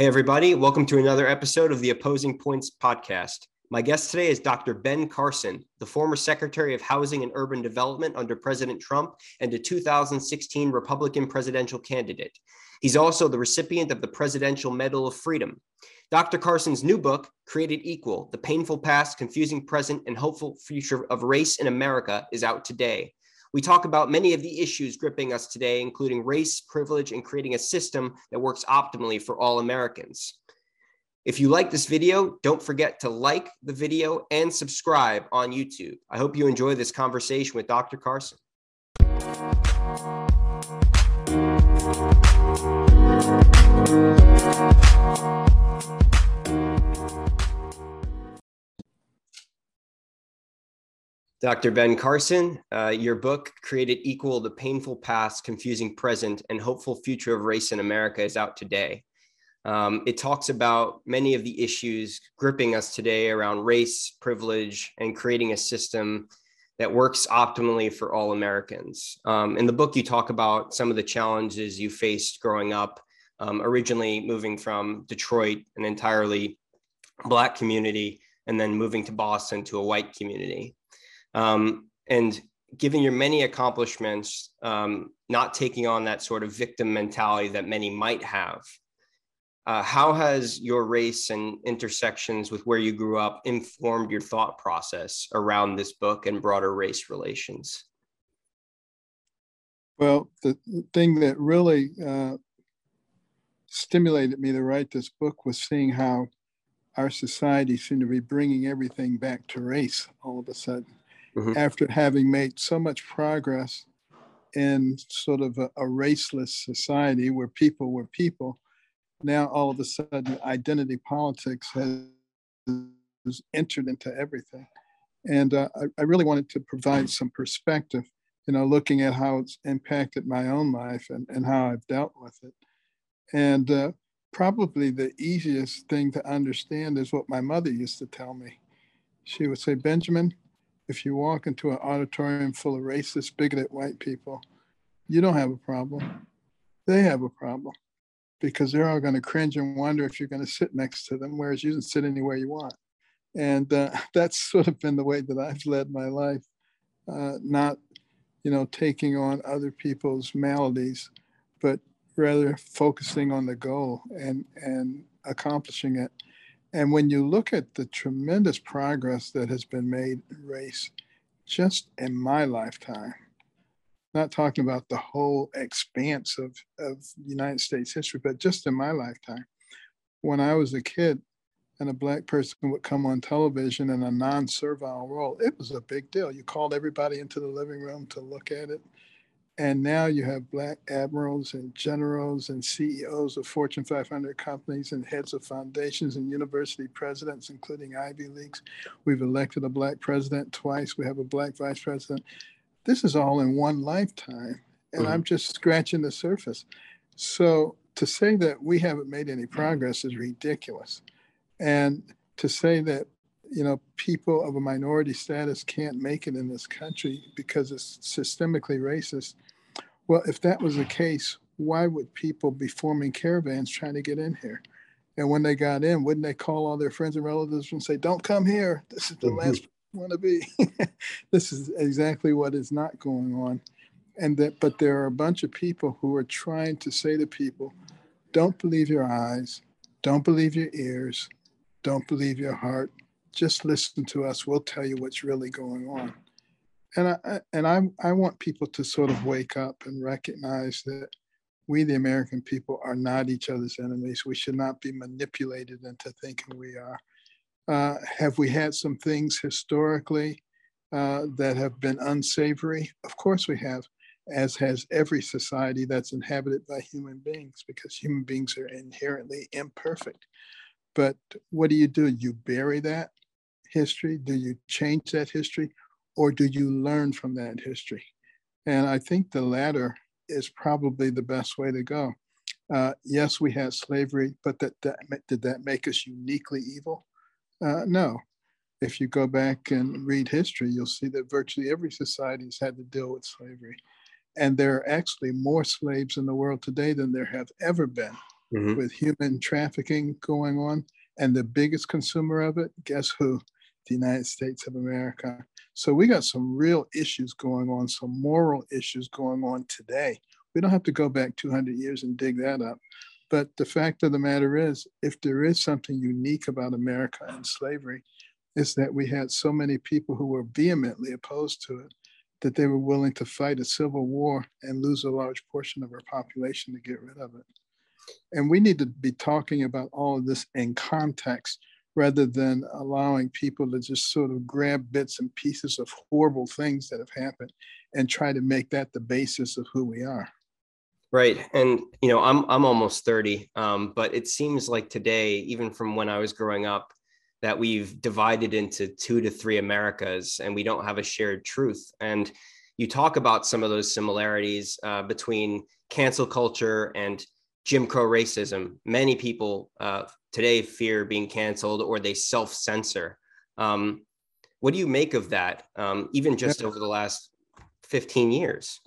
Hey, everybody. Welcome to another episode of the Opposing Points podcast. My guest today is Dr. Ben Carson, the former Secretary of Housing and Urban Development under President Trump and a 2016 Republican presidential candidate. He's also the recipient of the Presidential Medal of Freedom. Dr. Carson's new book, Created Equal The Painful Past, Confusing Present, and Hopeful Future of Race in America, is out today. We talk about many of the issues gripping us today, including race, privilege, and creating a system that works optimally for all Americans. If you like this video, don't forget to like the video and subscribe on YouTube. I hope you enjoy this conversation with Dr. Carson. Dr. Ben Carson, uh, your book, Created Equal The Painful Past, Confusing Present, and Hopeful Future of Race in America, is out today. Um, it talks about many of the issues gripping us today around race, privilege, and creating a system that works optimally for all Americans. Um, in the book, you talk about some of the challenges you faced growing up, um, originally moving from Detroit, an entirely Black community, and then moving to Boston to a white community. Um, and given your many accomplishments, um, not taking on that sort of victim mentality that many might have, uh, how has your race and intersections with where you grew up informed your thought process around this book and broader race relations? Well, the thing that really uh, stimulated me to write this book was seeing how our society seemed to be bringing everything back to race all of a sudden mm-hmm. after having made so much progress in sort of a, a, raceless society where people were people, now all of a sudden identity politics has entered into everything. And uh, I, I, really wanted to provide some perspective, you know, looking at how it's impacted my own life and, and how I've dealt with it. And uh, probably the easiest thing to understand is what my mother used to tell me. She would say, Benjamin, if you walk into an auditorium full of racist, bigoted white people, you don't have a problem. They have a problem because they're all going to cringe and wonder if you're going to sit next to them, whereas you can sit anywhere you want. And uh, that's sort of been the way that I've led my life, uh, not, you know, taking on other people's maladies, but rather focusing on the goal and and accomplishing it. And when you look at the tremendous progress that has been made in race just in my lifetime, not talking about the whole expanse of, of United States history, but just in my lifetime, when I was a kid and a black person would come on television in a non-servile role, it was a big deal. You called everybody into the living room to look at it. And now you have black admirals and generals and CEOs of Fortune 500 companies and heads of foundations and university presidents, including Ivy Leagues. We've elected a black president twice. We have a black vice president. This is all in one lifetime. And mm-hmm. I'm just scratching the surface. So to say that we haven't made any progress is ridiculous. And to say that you know, people of a minority status can't make it in this country because it's systemically racist. Well, if that was the case, why would people be forming caravans trying to get in here? And when they got in, wouldn't they call all their friends and relatives and say, "Don't come here. This is the mm-hmm. last want to be." this is exactly what is not going on, and that. But there are a bunch of people who are trying to say to people, "Don't believe your eyes. Don't believe your ears. Don't believe your heart just listen to us. We'll tell you what's really going on. And I and I I want people to sort of wake up and recognize that we, the American people, are not each other's enemies. We should not be manipulated into thinking we are. Uh, have we had some things historically uh, that have been unsavory? Of course we have, as has every society that's inhabited by human beings, because human beings are inherently imperfect. But what do you do? You bury that history? Do you change that history? Or do you learn from that history? And I think the latter is probably the best way to go. Uh, yes, we had slavery, but that, that, did that make us uniquely evil? Uh, no. If you go back and read history, you'll see that virtually every society has had to deal with slavery. And there are actually more slaves in the world today than there have ever been mm-hmm. with human trafficking going on. And the biggest consumer of it, guess who? The United States of America. So we got some real issues going on, some moral issues going on today. We don't have to go back 200 years and dig that up. But the fact of the matter is, if there is something unique about America and slavery, is that we had so many people who were vehemently opposed to it that they were willing to fight a civil war and lose a large portion of our population to get rid of it. And we need to be talking about all of this in context rather than allowing people to just sort of grab bits and pieces of horrible things that have happened and try to make that the basis of who we are. Right. And, you know, I'm, I'm almost 30, um, but it seems like today, even from when I was growing up, that we've divided into two to three Americas and we don't have a shared truth. And you talk about some of those similarities uh, between cancel culture and Jim Crow racism. Many people uh, today fear being canceled or they self censor. Um, what do you make of that, um, even just over the last 15 years?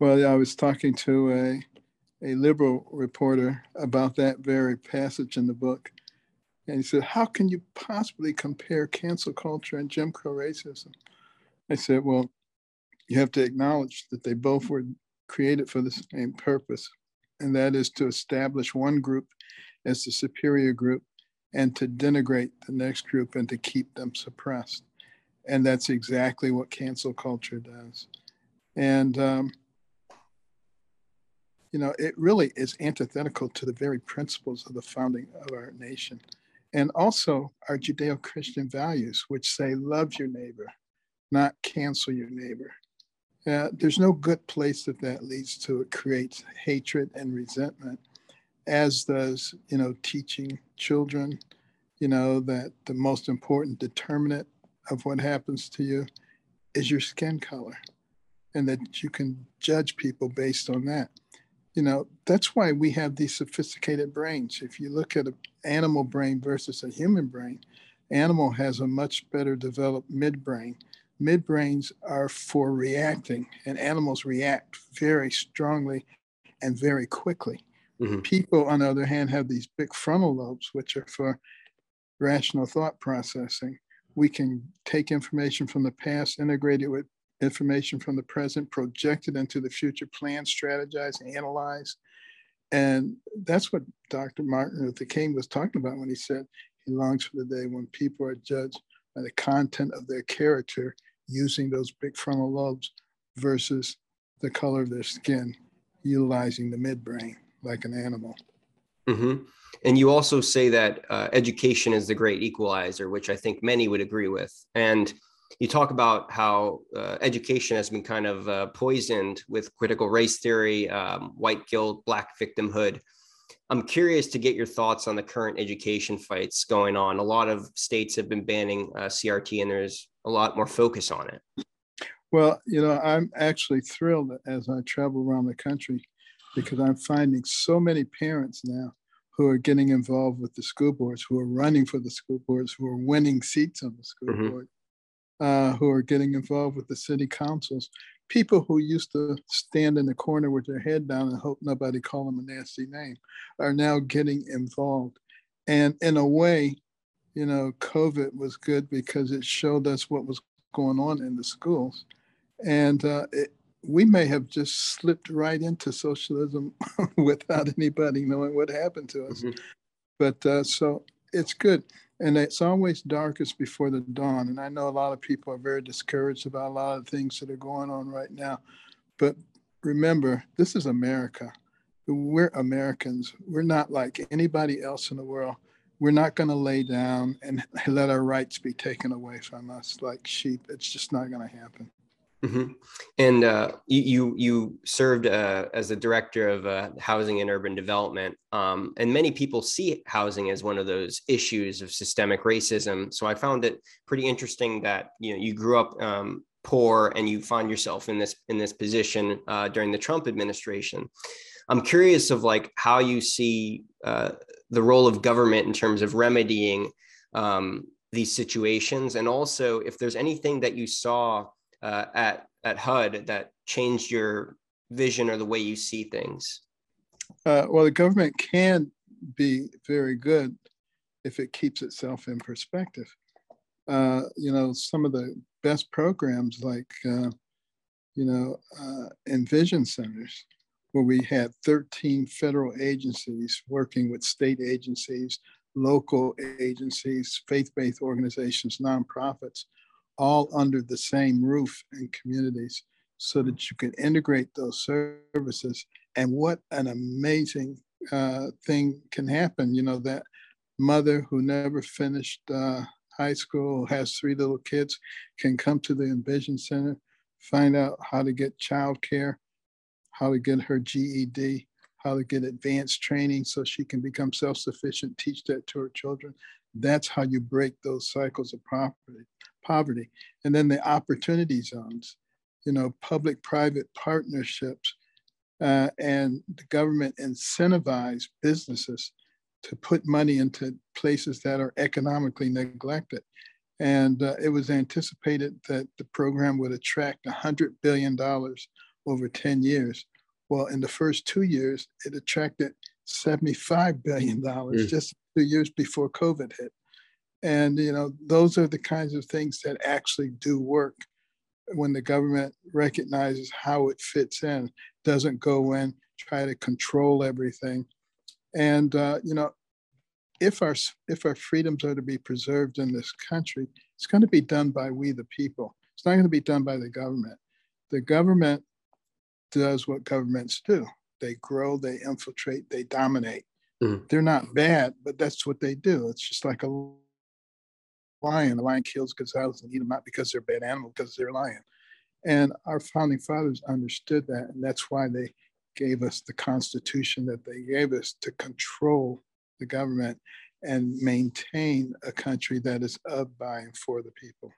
Well, I was talking to a, a liberal reporter about that very passage in the book. And he said, How can you possibly compare cancel culture and Jim Crow racism? I said, Well, you have to acknowledge that they both were created for the same purpose, and that is to establish one group as the superior group and to denigrate the next group and to keep them suppressed. And that's exactly what cancel culture does. And um, you know, it really is antithetical to the very principles of the founding of our nation. And also our Judeo Christian values, which say love your neighbor, not cancel your neighbor. Uh, there's no good place that that leads to. It creates hatred and resentment, as does, you know, teaching children, you know, that the most important determinant of what happens to you is your skin color and that you can judge people based on that you know that's why we have these sophisticated brains if you look at an animal brain versus a human brain animal has a much better developed midbrain midbrains are for reacting and animals react very strongly and very quickly mm-hmm. people on the other hand have these big frontal lobes which are for rational thought processing we can take information from the past integrate it with information from the present, project it into the future, plan, strategize, analyze. And that's what Dr. Martin Luther King was talking about when he said he longs for the day when people are judged by the content of their character using those big frontal lobes versus the color of their skin, utilizing the midbrain like an animal. Mm-hmm. And you also say that uh, education is the great equalizer, which I think many would agree with. And you talk about how uh, education has been kind of uh, poisoned with critical race theory, um, white guilt, black victimhood. I'm curious to get your thoughts on the current education fights going on. A lot of states have been banning uh, CRT, and there's a lot more focus on it. Well, you know, I'm actually thrilled as I travel around the country because I'm finding so many parents now who are getting involved with the school boards, who are running for the school boards, who are winning seats on the school mm-hmm. board uh, who are getting involved with the city councils. People who used to stand in the corner with their head down and hope nobody call them a nasty name are now getting involved. And in a way, you know, COVID was good because it showed us what was going on in the schools. And uh, it, we may have just slipped right into socialism without anybody knowing what happened to us. Mm-hmm. But uh, so it's good and it's always darkest before the dawn. And I know a lot of people are very discouraged about a lot of things that are going on right now. But remember, this is America. We're Americans. We're not like anybody else in the world. We're not going to lay down and let our rights be taken away from us like sheep. It's just not going to happen. Mm-hmm. And uh, you you served uh, as the director of uh, housing and urban development, um, and many people see housing as one of those issues of systemic racism. So I found it pretty interesting that you know you grew up um, poor and you find yourself in this in this position uh, during the Trump administration. I'm curious of like how you see uh, the role of government in terms of remedying um, these situations, and also if there's anything that you saw uh, at at HUD that changed your vision or the way you see things? Uh, well, the government can be very good if it keeps itself in perspective. Uh, you know, some of the best programs like, uh, you know, uh, Envision Centers, where we had 13 federal agencies working with state agencies, local agencies, faith-based organizations, nonprofits, all under the same roof in communities so that you can integrate those services. And what an amazing uh, thing can happen. You know, that mother who never finished uh, high school, has three little kids, can come to the Envision Center, find out how to get childcare, how to get her GED, how to get advanced training so she can become self-sufficient, teach that to her children. That's how you break those cycles of poverty. Poverty. And then the opportunity zones, you know, public-private partnerships, uh, and the government incentivize businesses to put money into places that are economically neglected. And uh, it was anticipated that the program would attract $100 billion over 10 years. Well, in the first two years, it attracted $75 billion mm. just two years before COVID hit. And, you know, those are the kinds of things that actually do work when the government recognizes how it fits in, doesn't go in, try to control everything. And, uh, you know, if our, if our freedoms are to be preserved in this country, it's going to be done by we, the people. It's not going to be done by the government. The government does what governments do. They grow, they infiltrate, they dominate. Mm-hmm. They're not bad, but that's what they do. It's just like a lion. The lion kills gazelles and eat them not because they're bad animal, because they're lion. And our founding fathers understood that, and that's why they gave us the Constitution that they gave us to control the government and maintain a country that is of, by, and for the people.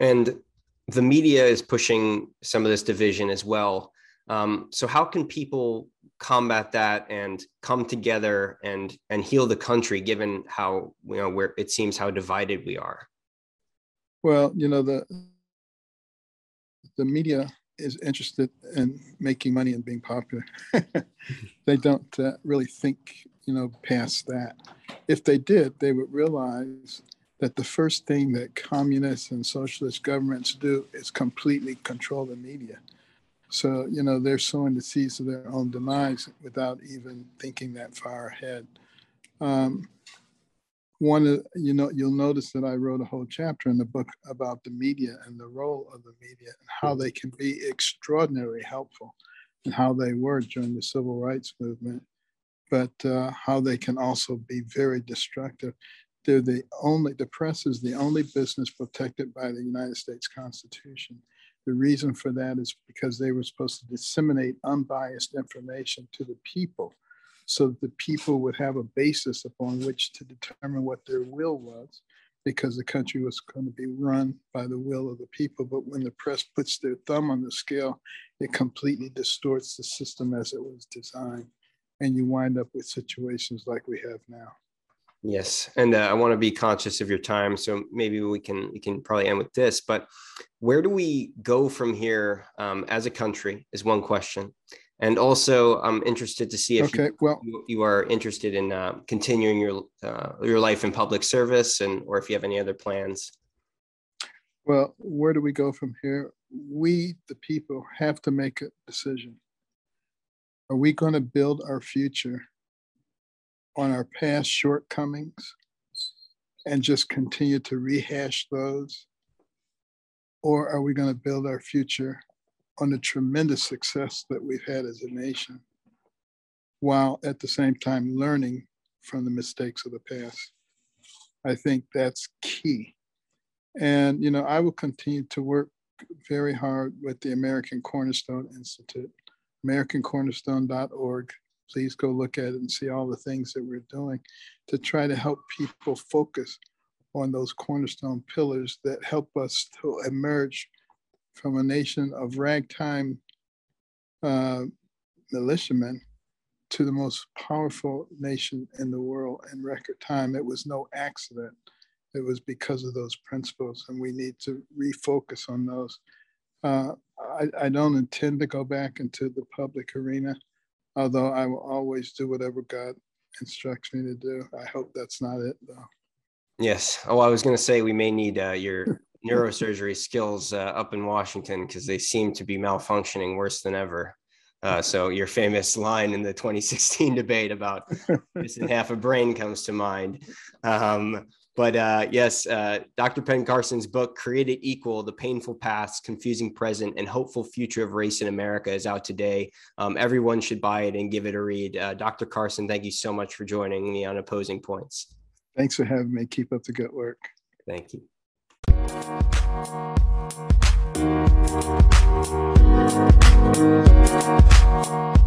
And the media is pushing some of this division as well. Um, so how can people combat that and come together and and heal the country, given how you know where it seems how divided we are? Well, you know the the media is interested in making money and being popular. they don't uh, really think, you know, past that. If they did, they would realize that the first thing that communist and socialist governments do is completely control the media. So, you know, they're sowing the seeds of their own demise without even thinking that far ahead. Um, one of you know you'll notice that I wrote a whole chapter in the book about the media and the role of the media and how they can be extraordinarily helpful and how they were during the civil rights movement, but uh, how they can also be very destructive. They're the only the press is the only business protected by the United States Constitution. The reason for that is because they were supposed to disseminate unbiased information to the people so that the people would have a basis upon which to determine what their will was because the country was going to be run by the will of the people. But when the press puts their thumb on the scale, it completely distorts the system as it was designed. And you wind up with situations like we have now. Yes, and uh, I want to be conscious of your time, so maybe we can we can probably end with this. But where do we go from here um, as a country? Is one question, and also I'm interested to see if okay, you, well, you are interested in uh, continuing your uh, your life in public service, and or if you have any other plans. Well, where do we go from here? We, the people, have to make a decision. Are we going to build our future? On our past shortcomings and just continue to rehash those? Or are we going to build our future on the tremendous success that we've had as a nation while at the same time learning from the mistakes of the past? I think that's key. And, you know, I will continue to work very hard with the American Cornerstone Institute, americancornerstone.org please go look at it and see all the things that we're doing to try to help people focus on those cornerstone pillars that help us to emerge from a nation of ragtime uh, militiamen to the most powerful nation in the world in record time. It was no accident. It was because of those principles, and we need to refocus on those. Uh, I, I, don't intend to go back into the public arena. Although I will always do whatever God instructs me to do. I hope that's not it, though. Yes. Oh, I was going to say we may need uh, your neurosurgery skills uh, up in Washington because they seem to be malfunctioning worse than ever. Uh, so your famous line in the 2016 debate about missing half a brain comes to mind. Um, but uh, yes, uh, Dr. Ben Carson's book, Created Equal The Painful Past, Confusing Present, and Hopeful Future of Race in America, is out today. Um, everyone should buy it and give it a read. Uh, Dr. Carson, thank you so much for joining me on Opposing Points. Thanks for having me. Keep up the good work. Thank you. We'll be right.